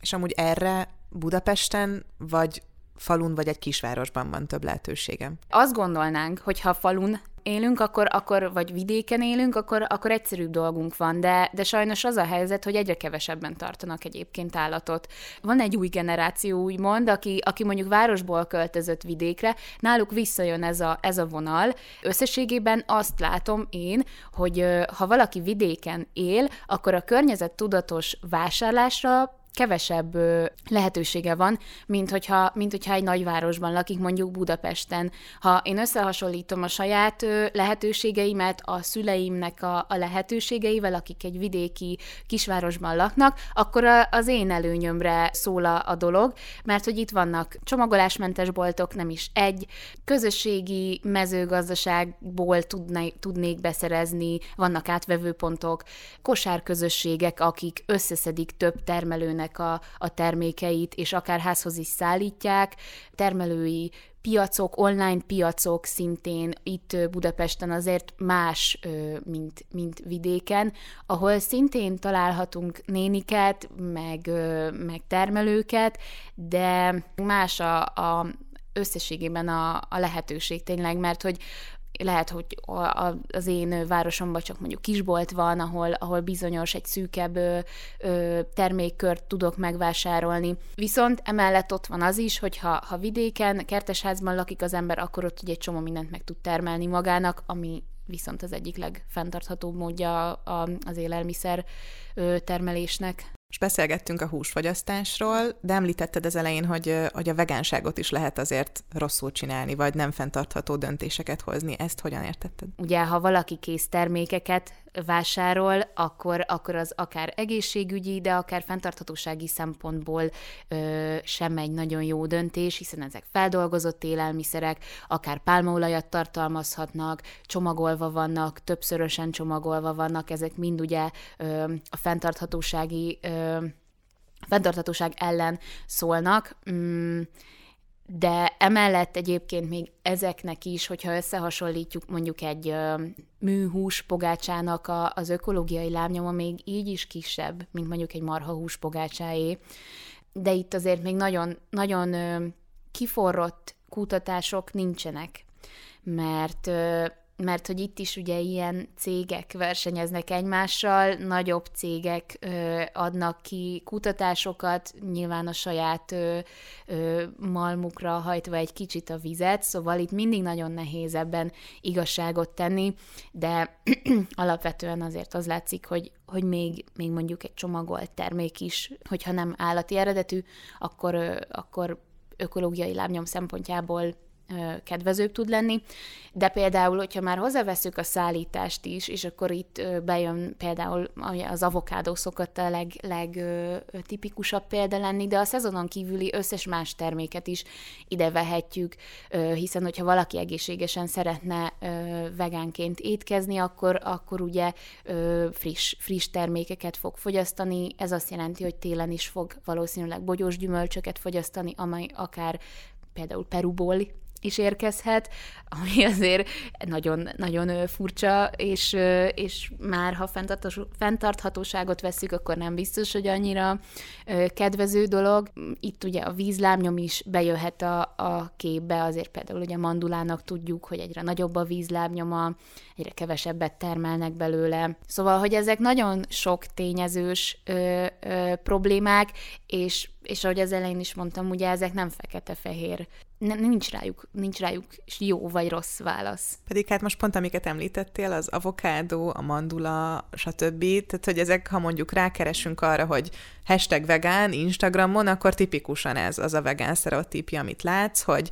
És amúgy erre Budapesten, vagy falun vagy egy kisvárosban van több lehetőségem. Azt gondolnánk, hogy ha falun élünk, akkor, akkor vagy vidéken élünk, akkor, akkor egyszerűbb dolgunk van, de, de sajnos az a helyzet, hogy egyre kevesebben tartanak egyébként állatot. Van egy új generáció, úgymond, aki, aki mondjuk városból költözött vidékre, náluk visszajön ez a, ez a vonal. Összességében azt látom én, hogy ha valaki vidéken él, akkor a környezet tudatos vásárlásra kevesebb lehetősége van, mint hogyha, mint hogyha egy nagyvárosban lakik, mondjuk Budapesten. Ha én összehasonlítom a saját lehetőségeimet a szüleimnek a, a lehetőségeivel, akik egy vidéki kisvárosban laknak, akkor az én előnyömre szól a, dolog, mert hogy itt vannak csomagolásmentes boltok, nem is egy, közösségi mezőgazdaságból tudnék, tudnék beszerezni, vannak átvevőpontok, kosárközösségek, akik összeszedik több termelőnek termelőnek a, a termékeit, és akár házhoz is szállítják, termelői piacok, online piacok szintén itt Budapesten azért más, mint, mint vidéken, ahol szintén találhatunk néniket, meg, meg termelőket, de más a, a összességében a, a lehetőség tényleg, mert hogy lehet, hogy az én városomban csak mondjuk kisbolt van, ahol, ahol bizonyos egy szűkebb ö, ö, termékkört tudok megvásárolni. Viszont emellett ott van az is, hogy ha, ha vidéken, kertesházban lakik az ember, akkor ott ugye egy csomó mindent meg tud termelni magának, ami viszont az egyik legfenntarthatóbb módja az élelmiszer termelésnek. És beszélgettünk a húsfogyasztásról, de említetted az elején, hogy, hogy a vegánságot is lehet azért rosszul csinálni, vagy nem fenntartható döntéseket hozni. Ezt hogyan értetted? Ugye, ha valaki kész termékeket vásárol, akkor, akkor az akár egészségügyi, de akár fenntarthatósági szempontból ö, sem egy nagyon jó döntés, hiszen ezek feldolgozott élelmiszerek, akár pálmaolajat tartalmazhatnak, csomagolva vannak, többszörösen csomagolva vannak, ezek mind ugye ö, a fenntarthatósági ö, fenntarthatóság ellen szólnak. Mm, de emellett egyébként még ezeknek is, hogyha összehasonlítjuk mondjuk egy műhús pogácsának a, az ökológiai lábnyoma még így is kisebb, mint mondjuk egy marhahús pogácsáé. De itt azért még nagyon, nagyon kiforrott kutatások nincsenek, mert mert hogy itt is ugye ilyen cégek versenyeznek egymással, nagyobb cégek ö, adnak ki kutatásokat, nyilván a saját ö, ö, malmukra hajtva egy kicsit a vizet, szóval itt mindig nagyon nehéz ebben igazságot tenni, de alapvetően azért az látszik, hogy, hogy még, még mondjuk egy csomagolt termék is, hogyha nem állati eredetű, akkor, ö, akkor ökológiai lábnyom szempontjából kedvezőbb tud lenni, de például, hogyha már hozzáveszünk a szállítást is, és akkor itt bejön például az avokádó szokott a leg, legtipikusabb példa lenni, de a szezonon kívüli összes más terméket is ide vehetjük, hiszen hogyha valaki egészségesen szeretne vegánként étkezni, akkor, akkor ugye friss, friss termékeket fog fogyasztani, ez azt jelenti, hogy télen is fog valószínűleg bogyós gyümölcsöket fogyasztani, amely akár például Peruból is érkezhet, ami azért nagyon, nagyon furcsa, és, és már ha fenntarthatóságot veszük, akkor nem biztos, hogy annyira kedvező dolog. Itt ugye a vízlábnyom is bejöhet a, a képbe, azért például ugye mandulának tudjuk, hogy egyre nagyobb a vízlábnyoma, egyre kevesebbet termelnek belőle. Szóval, hogy ezek nagyon sok tényezős ö, ö, problémák, és, és ahogy az elején is mondtam, ugye ezek nem fekete-fehér nincs rájuk, nincs rájuk jó vagy rossz válasz. Pedig hát most pont amiket említettél, az avokádó, a mandula, stb. Tehát, hogy ezek, ha mondjuk rákeresünk arra, hogy hashtag vegán Instagramon, akkor tipikusan ez az a vegán sztereotípia, amit látsz, hogy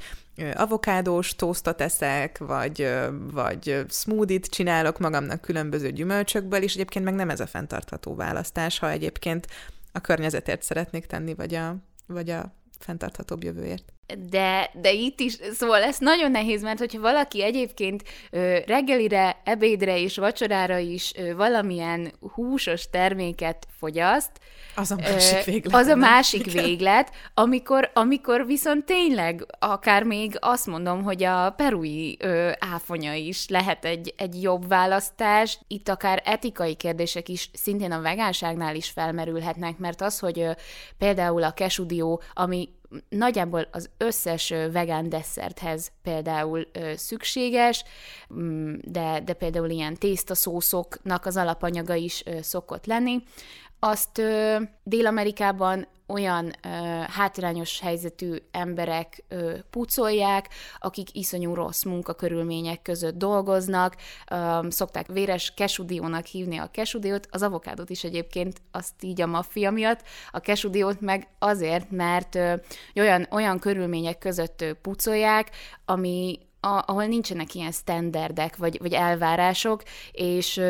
avokádós tosztot eszek, vagy, vagy smoothie-t csinálok magamnak különböző gyümölcsökből, és egyébként meg nem ez a fenntartható választás, ha egyébként a környezetért szeretnék tenni, vagy a, vagy a fenntarthatóbb jövőért de, de itt is, szóval ez nagyon nehéz, mert hogyha valaki egyébként ö, reggelire, ebédre és vacsorára is ö, valamilyen húsos terméket fogyaszt, az a másik véglet. Az a másik véglet, amikor, amikor viszont tényleg akár még azt mondom, hogy a perui ö, áfonya is lehet egy, egy jobb választás. Itt akár etikai kérdések is szintén a vegánságnál is felmerülhetnek, mert az, hogy ö, például a kesudió, ami nagyjából az összes vegán desszerthez például szükséges, mm, de, de például ilyen tésztaszószoknak az alapanyaga is szokott lenni. Azt ö, Dél-Amerikában olyan ö, hátrányos helyzetű emberek ö, pucolják, akik iszonyú rossz munkakörülmények között dolgoznak, ö, szokták véres kesudiónak hívni a kesudiót, az avokádot is egyébként azt így a maffia miatt, a kesudiót meg azért, mert ö, olyan, olyan körülmények között ö, pucolják, ami ahol nincsenek ilyen standardek, vagy, vagy elvárások, és,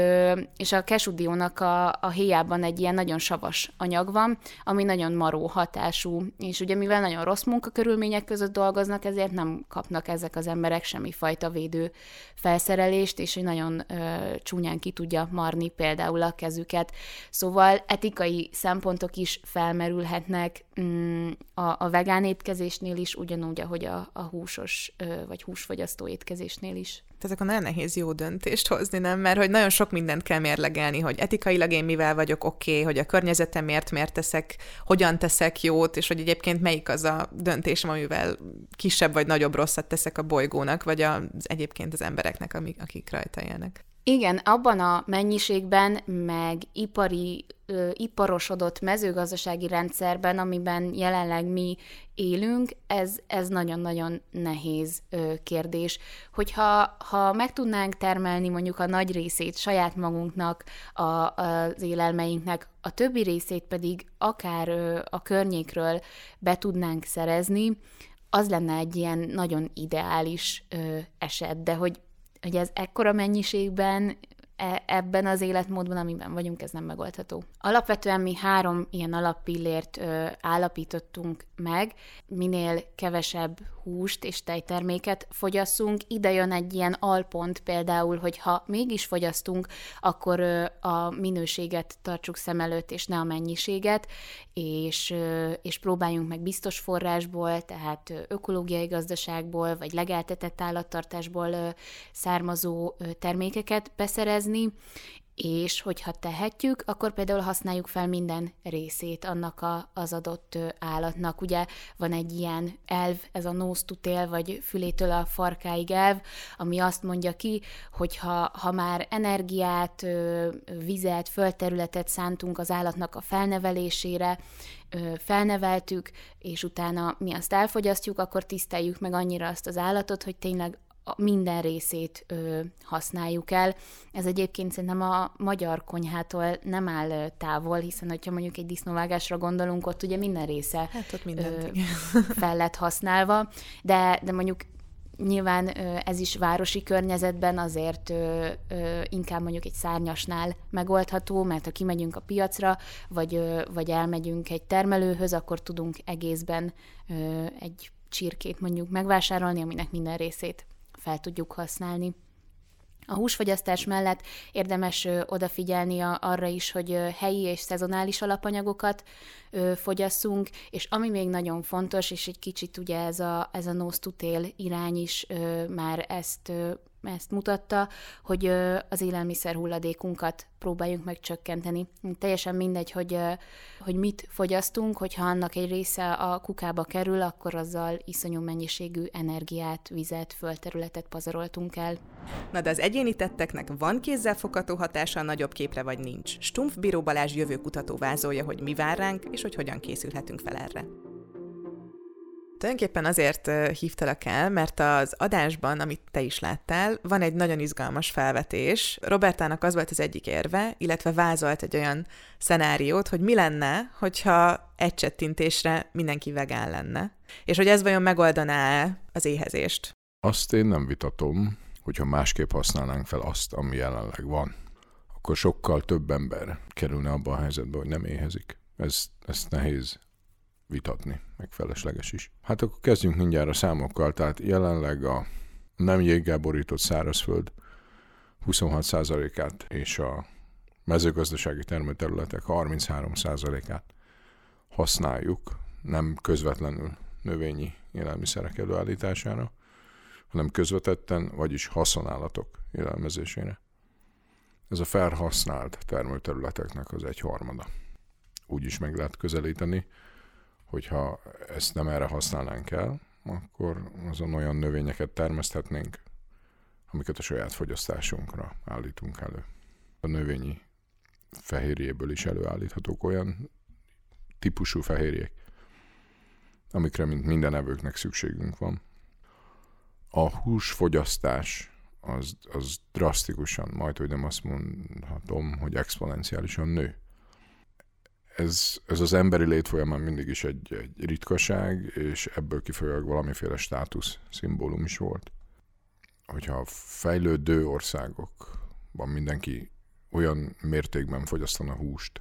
és a kesudiónak a, a héjában egy ilyen nagyon savas anyag van, ami nagyon maró hatású, és ugye mivel nagyon rossz munkakörülmények között dolgoznak, ezért nem kapnak ezek az emberek semmifajta védő felszerelést, és hogy nagyon ö, csúnyán ki tudja marni például a kezüket. Szóval etikai szempontok is felmerülhetnek mm, a, a vegán étkezésnél is, ugyanúgy, ahogy a, a húsos ö, vagy húsfogyasztó étkezésnél is. Ezek a nagyon nehéz jó döntést hozni, nem? Mert hogy nagyon sok mindent kell mérlegelni, hogy etikailag én mivel vagyok oké, okay, hogy a környezetemért miért teszek, hogyan teszek jót, és hogy egyébként melyik az a döntésem, amivel kisebb vagy nagyobb rosszat teszek a bolygónak, vagy az egyébként az embereknek, akik rajta élnek. Igen, abban a mennyiségben, meg ipari, ö, iparosodott mezőgazdasági rendszerben, amiben jelenleg mi élünk, ez, ez nagyon-nagyon nehéz ö, kérdés. Hogyha ha meg tudnánk termelni mondjuk a nagy részét saját magunknak, a, az élelmeinknek, a többi részét pedig akár ö, a környékről be tudnánk szerezni, az lenne egy ilyen nagyon ideális ö, eset, de hogy hogy ez ekkora mennyiségben e, ebben az életmódban, amiben vagyunk, ez nem megoldható. Alapvetően mi három ilyen alappillért ö, állapítottunk meg, minél kevesebb húst és tejterméket fogyasszunk. Ide jön egy ilyen alpont például, hogy ha mégis fogyasztunk, akkor a minőséget tartsuk szem előtt, és ne a mennyiséget, és, és próbáljunk meg biztos forrásból, tehát ökológiai gazdaságból, vagy legeltetett állattartásból származó termékeket beszerezni, és hogyha tehetjük, akkor például használjuk fel minden részét annak a, az adott állatnak. Ugye van egy ilyen elv, ez a nose to tail, vagy fülétől a farkáig elv, ami azt mondja ki, hogy ha, ha már energiát, vizet, földterületet szántunk az állatnak a felnevelésére, felneveltük, és utána mi azt elfogyasztjuk, akkor tiszteljük meg annyira azt az állatot, hogy tényleg minden részét ö, használjuk el. Ez egyébként szerintem a magyar konyhától nem áll távol, hiszen hogyha mondjuk egy disznóvágásra gondolunk, ott ugye minden része hát ott mindent, ö, fel lett használva, de, de mondjuk nyilván ez is városi környezetben azért inkább mondjuk egy szárnyasnál megoldható, mert ha kimegyünk a piacra, vagy, vagy elmegyünk egy termelőhöz, akkor tudunk egészben egy csirkét mondjuk megvásárolni, aminek minden részét fel tudjuk használni. A húsfogyasztás mellett érdemes odafigyelni arra is, hogy helyi és szezonális alapanyagokat fogyasszunk, és ami még nagyon fontos, és egy kicsit ugye ez a, ez a nose to tail irány is már ezt ezt mutatta, hogy az élelmiszer hulladékunkat próbáljunk meg csökkenteni. Teljesen mindegy, hogy, hogy mit fogyasztunk, hogyha annak egy része a kukába kerül, akkor azzal iszonyú mennyiségű energiát, vizet, földterületet pazaroltunk el. Na de az egyéni tetteknek van kézzelfogható hatása a nagyobb képre, vagy nincs? Stumpf Bíró Balázs jövőkutató vázolja, hogy mi vár ránk, és hogy hogyan készülhetünk fel erre. Tulajdonképpen azért hívtalak el, mert az adásban, amit te is láttál, van egy nagyon izgalmas felvetés. Robertának az volt az egyik érve, illetve vázolt egy olyan szenáriót, hogy mi lenne, hogyha egy csettintésre mindenki vegán lenne. És hogy ez vajon megoldaná az éhezést? Azt én nem vitatom, hogyha másképp használnánk fel azt, ami jelenleg van, akkor sokkal több ember kerülne abba a helyzetbe, hogy nem éhezik. Ez, ez nehéz vitatni, meg felesleges is. Hát akkor kezdjünk mindjárt a számokkal, tehát jelenleg a nem jéggel borított szárazföld 26%-át és a mezőgazdasági termőterületek 33%-át használjuk, nem közvetlenül növényi élelmiszerek előállítására, hanem közvetetten, vagyis haszonállatok élelmezésére. Ez a felhasznált termőterületeknek az egy harmada. Úgy is meg lehet közelíteni, hogyha ezt nem erre használnánk el, akkor azon olyan növényeket termeszthetnénk, amiket a saját fogyasztásunkra állítunk elő. A növényi fehérjéből is előállíthatók olyan típusú fehérjék, amikre mint minden evőknek szükségünk van. A húsfogyasztás az, az drasztikusan, majd hogy nem azt mondhatom, hogy exponenciálisan nő ez, ez az emberi lét folyamán mindig is egy, egy ritkaság, és ebből kifolyólag valamiféle státusz szimbólum is volt. hogyha fejlődő országokban mindenki olyan mértékben fogyasztana húst,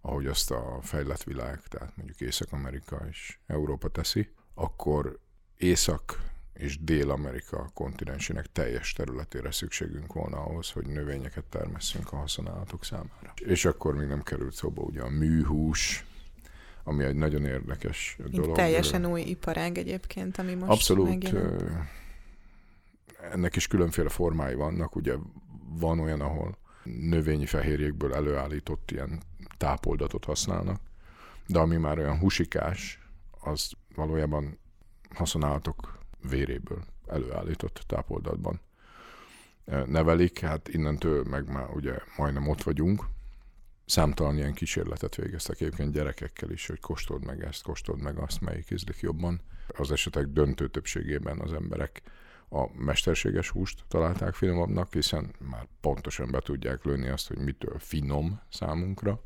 ahogy azt a fejlett világ, tehát mondjuk Észak-Amerika és Európa teszi, akkor Észak és Dél-Amerika kontinensének teljes területére szükségünk volna ahhoz, hogy növényeket termesszünk a haszonállatok számára. És akkor még nem került szóba ugye a műhús, ami egy nagyon érdekes Mint dolog. teljesen új iparág egyébként, ami most Abszolút. megjelent. Ennek is különféle formái vannak, ugye van olyan, ahol növényi fehérjékből előállított ilyen tápoldatot használnak, de ami már olyan husikás, az valójában haszonállatok véréből előállított tápoldatban nevelik, hát innentől meg már ugye majdnem ott vagyunk. Számtalan ilyen kísérletet végeztek egyébként gyerekekkel is, hogy kóstold meg ezt, kóstold meg azt, melyik ízlik jobban. Az esetek döntő többségében az emberek a mesterséges húst találták finomabbnak, hiszen már pontosan be tudják lőni azt, hogy mitől finom számunkra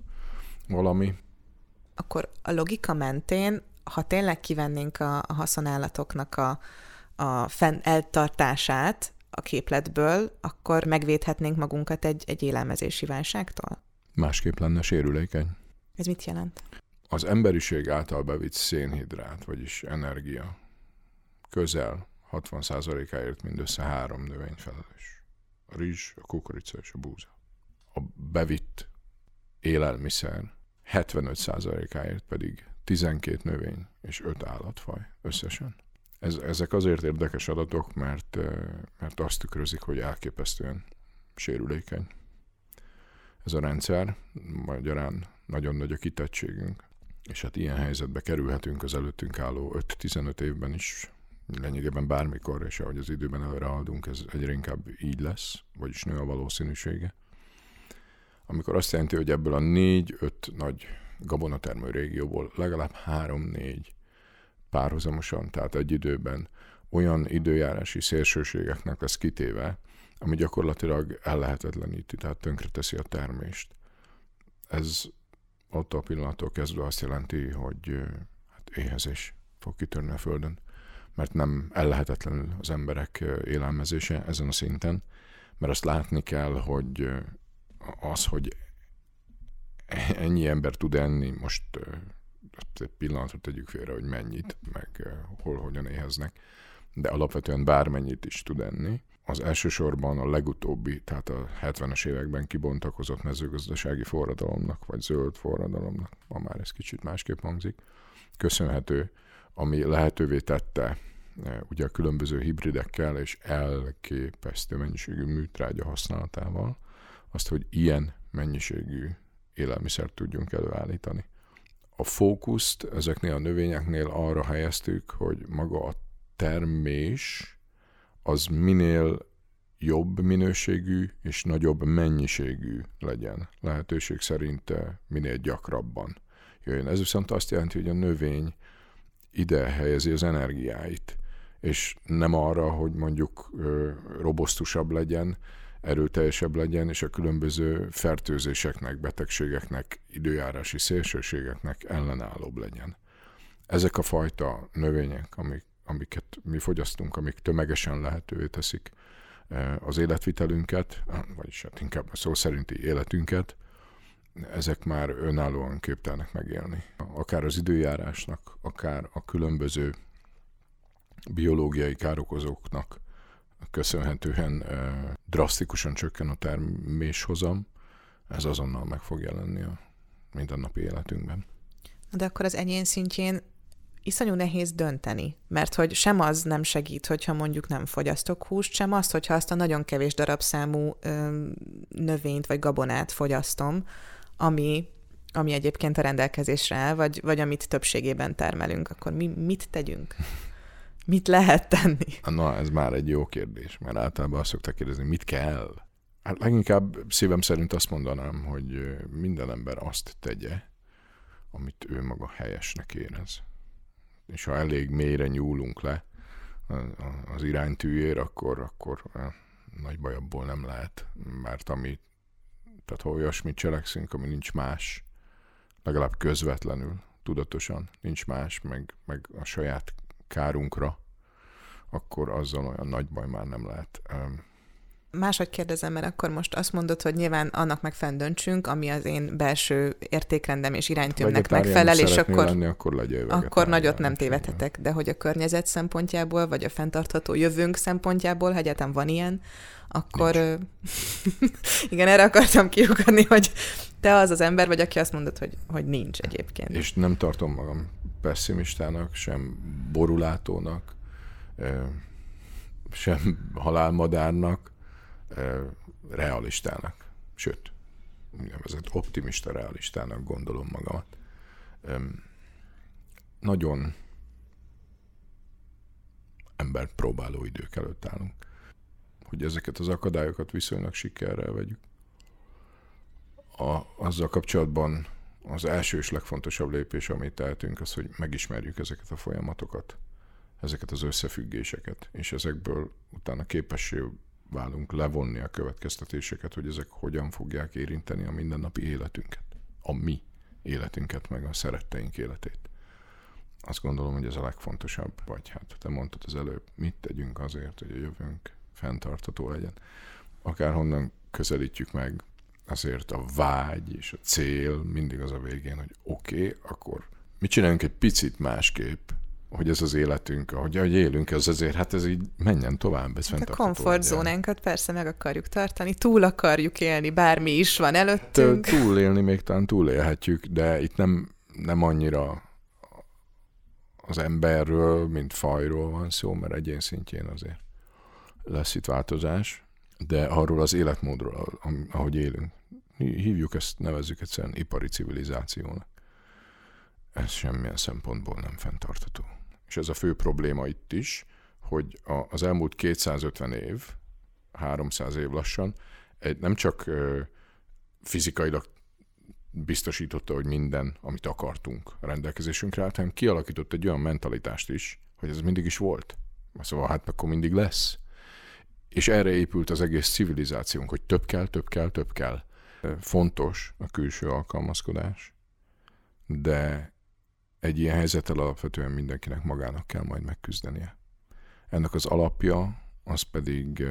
valami. Akkor a logika mentén, ha tényleg kivennénk a haszonállatoknak a, a fenn eltartását a képletből, akkor megvédhetnénk magunkat egy, egy élelmezési válságtól? Másképp lenne sérülékeny. Ez mit jelent? Az emberiség által bevitt szénhidrát, vagyis energia közel 60%-áért mindössze három növény felelős. A rizs, a kukorica és a búza. A bevitt élelmiszer 75%-áért pedig 12 növény és 5 állatfaj összesen. Ez, ezek azért érdekes adatok, mert, eh, mert azt tükrözik, hogy elképesztően sérülékeny ez a rendszer, magyarán nagyon nagy a kitettségünk, és hát ilyen helyzetbe kerülhetünk az előttünk álló 5-15 évben is, lényegében bármikor, és ahogy az időben előre haladunk, ez egyre inkább így lesz, vagyis nő a valószínűsége. Amikor azt jelenti, hogy ebből a 4-5 nagy gabonatermő régióból legalább 3-4 párhuzamosan, tehát egy időben olyan időjárási szélsőségeknek lesz kitéve, ami gyakorlatilag ellehetetleníti, tehát tönkreteszi a termést. Ez attól a pillanattól kezdve azt jelenti, hogy hát éhezés fog kitörni a Földön, mert nem ellehetetlenül az emberek élelmezése ezen a szinten, mert azt látni kell, hogy az, hogy ennyi ember tud enni, most egy pillanatra tegyük félre, hogy mennyit, meg ö, hol, hogyan éheznek, de alapvetően bármennyit is tud enni, az elsősorban a legutóbbi, tehát a 70-es években kibontakozott mezőgazdasági forradalomnak, vagy zöld forradalomnak, ma már ez kicsit másképp hangzik, köszönhető, ami lehetővé tette e, ugye a különböző hibridekkel és elképesztő mennyiségű műtrágya használatával, azt, hogy ilyen mennyiségű élelmiszert tudjunk előállítani. A fókuszt ezeknél a növényeknél arra helyeztük, hogy maga a termés az minél jobb minőségű és nagyobb mennyiségű legyen. Lehetőség szerint minél gyakrabban jöjjön. Ez viszont azt jelenti, hogy a növény ide helyezi az energiáit, és nem arra, hogy mondjuk robosztusabb legyen, erőteljesebb legyen, és a különböző fertőzéseknek, betegségeknek, időjárási szélsőségeknek ellenállóbb legyen. Ezek a fajta növények, amik amiket mi fogyasztunk, amik tömegesen lehetővé teszik eh, az életvitelünket, vagyis hát inkább a szó szerinti életünket, ezek már önállóan képtelnek megélni. Akár az időjárásnak, akár a különböző biológiai károkozóknak köszönhetően drasztikusan csökken a terméshozam, ez azonnal meg fog jelenni a mindennapi életünkben. De akkor az enyén szintjén iszonyú nehéz dönteni, mert hogy sem az nem segít, hogyha mondjuk nem fogyasztok húst, sem azt, hogyha azt a nagyon kevés darabszámú ö, növényt vagy gabonát fogyasztom, ami, ami egyébként a rendelkezésre áll, vagy, vagy amit többségében termelünk, akkor mi mit tegyünk? Mit lehet tenni? Na, ez már egy jó kérdés, mert általában azt szokták kérdezni, mit kell? Hát leginkább szívem szerint azt mondanám, hogy minden ember azt tegye, amit ő maga helyesnek érez és ha elég mélyre nyúlunk le az iránytűjér, akkor, akkor nagy baj abból nem lehet, mert ami, tehát ha olyasmit cselekszünk, ami nincs más, legalább közvetlenül, tudatosan, nincs más, meg, meg a saját kárunkra, akkor azzal olyan nagy baj már nem lehet. Máshogy kérdezem, mert akkor most azt mondod, hogy nyilván annak megfelelően döntsünk, ami az én belső értékrendem és iránytűmnek megfelel, és akkor, lenni, akkor, akkor nagyot nem tévedhetek. De hogy a környezet szempontjából, vagy a fenntartható jövőnk szempontjából, ha egyáltalán van ilyen, akkor igen, erre akartam kiukadni, hogy te az az ember vagy, aki azt mondod, hogy, hogy nincs egyébként. És nem tartom magam pessimistának, sem borulátónak, sem halálmadárnak, realistának. Sőt, úgynevezett optimista realistának gondolom magamat. Nagyon embert próbáló idők előtt állunk. Hogy ezeket az akadályokat viszonylag sikerrel vegyük. A, azzal kapcsolatban az első és legfontosabb lépés, amit tehetünk, az, hogy megismerjük ezeket a folyamatokat, ezeket az összefüggéseket, és ezekből utána képessé válunk levonni a következtetéseket, hogy ezek hogyan fogják érinteni a mindennapi életünket, a mi életünket, meg a szeretteink életét. Azt gondolom, hogy ez a legfontosabb, vagy hát te mondtad az előbb, mit tegyünk azért, hogy a jövőnk fenntartató legyen. Akárhonnan közelítjük meg, azért a vágy és a cél mindig az a végén, hogy oké, okay, akkor mit csináljunk egy picit másképp, hogy ez az életünk, ahogy, ahogy élünk, ez azért, hát ez így menjen tovább, ez hát A komfortzónánkat persze meg akarjuk tartani, túl akarjuk élni, bármi is van előttünk. Túlélni még talán túlélhetjük, de itt nem, nem annyira az emberről, mint fajról van szó, mert egyén szintjén azért lesz itt változás, de arról az életmódról, ahogy élünk. Hívjuk ezt, nevezzük egyszerűen ipari civilizációnak. Ez semmilyen szempontból nem fenntartható és ez a fő probléma itt is, hogy a, az elmúlt 250 év, 300 év lassan, egy, nem csak ö, fizikailag biztosította, hogy minden, amit akartunk rendelkezésünkre állt, hanem kialakított egy olyan mentalitást is, hogy ez mindig is volt. Szóval hát akkor mindig lesz. És erre épült az egész civilizációnk, hogy több kell, több kell, több kell. Fontos a külső alkalmazkodás, de egy ilyen helyzettel alapvetően mindenkinek magának kell majd megküzdenie. Ennek az alapja az pedig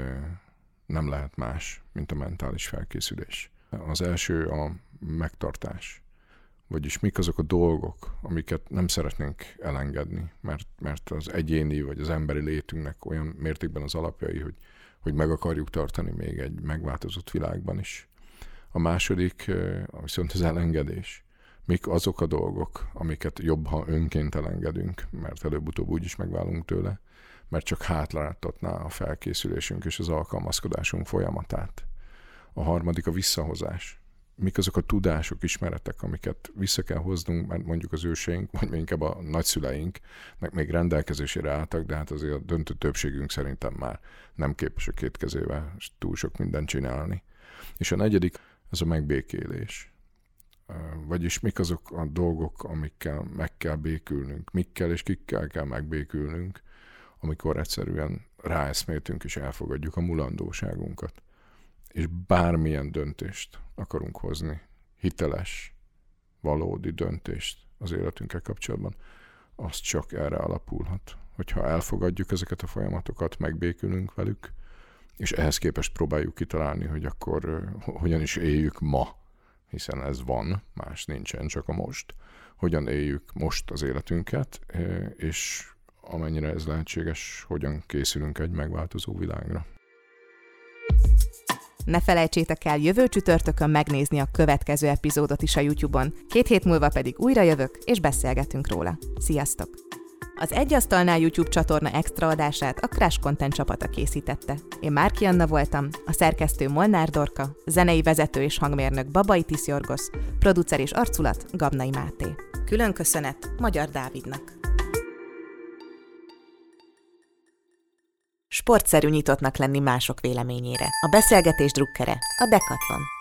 nem lehet más, mint a mentális felkészülés. Az első a megtartás. Vagyis mik azok a dolgok, amiket nem szeretnénk elengedni, mert, mert az egyéni vagy az emberi létünknek olyan mértékben az alapjai, hogy, hogy meg akarjuk tartani még egy megváltozott világban is. A második viszont az elengedés mik azok a dolgok, amiket jobb, ha önként elengedünk, mert előbb-utóbb úgyis megválunk tőle, mert csak hátráltatná a felkészülésünk és az alkalmazkodásunk folyamatát. A harmadik a visszahozás. Mik azok a tudások, ismeretek, amiket vissza kell hoznunk, mert mondjuk az őseink, vagy inkább a nagyszüleink még rendelkezésére álltak, de hát azért a döntő többségünk szerintem már nem képes a két kezével túl sok mindent csinálni. És a negyedik, ez a megbékélés vagyis mik azok a dolgok, amikkel meg kell békülnünk, mikkel és kikkel kell megbékülnünk, amikor egyszerűen ráeszméltünk és elfogadjuk a mulandóságunkat. És bármilyen döntést akarunk hozni, hiteles, valódi döntést az életünkkel kapcsolatban, az csak erre alapulhat. Hogyha elfogadjuk ezeket a folyamatokat, megbékülünk velük, és ehhez képest próbáljuk kitalálni, hogy akkor hogyan is éljük ma hiszen ez van, más nincsen, csak a most. Hogyan éljük most az életünket, és amennyire ez lehetséges, hogyan készülünk egy megváltozó világra. Ne felejtsétek el jövő csütörtökön megnézni a következő epizódot is a YouTube-on, két hét múlva pedig újra jövök, és beszélgetünk róla. Sziasztok! Az Egyasztalnál YouTube csatorna extra adását a Crash Content csapata készítette. Én Márki Anna voltam, a szerkesztő Molnár Dorka, zenei vezető és hangmérnök Babai Tiszjorgosz, producer és arculat Gabnai Máté. Külön köszönet Magyar Dávidnak. Sportszerű nyitottnak lenni mások véleményére. A beszélgetés drukkere, a Decathlon.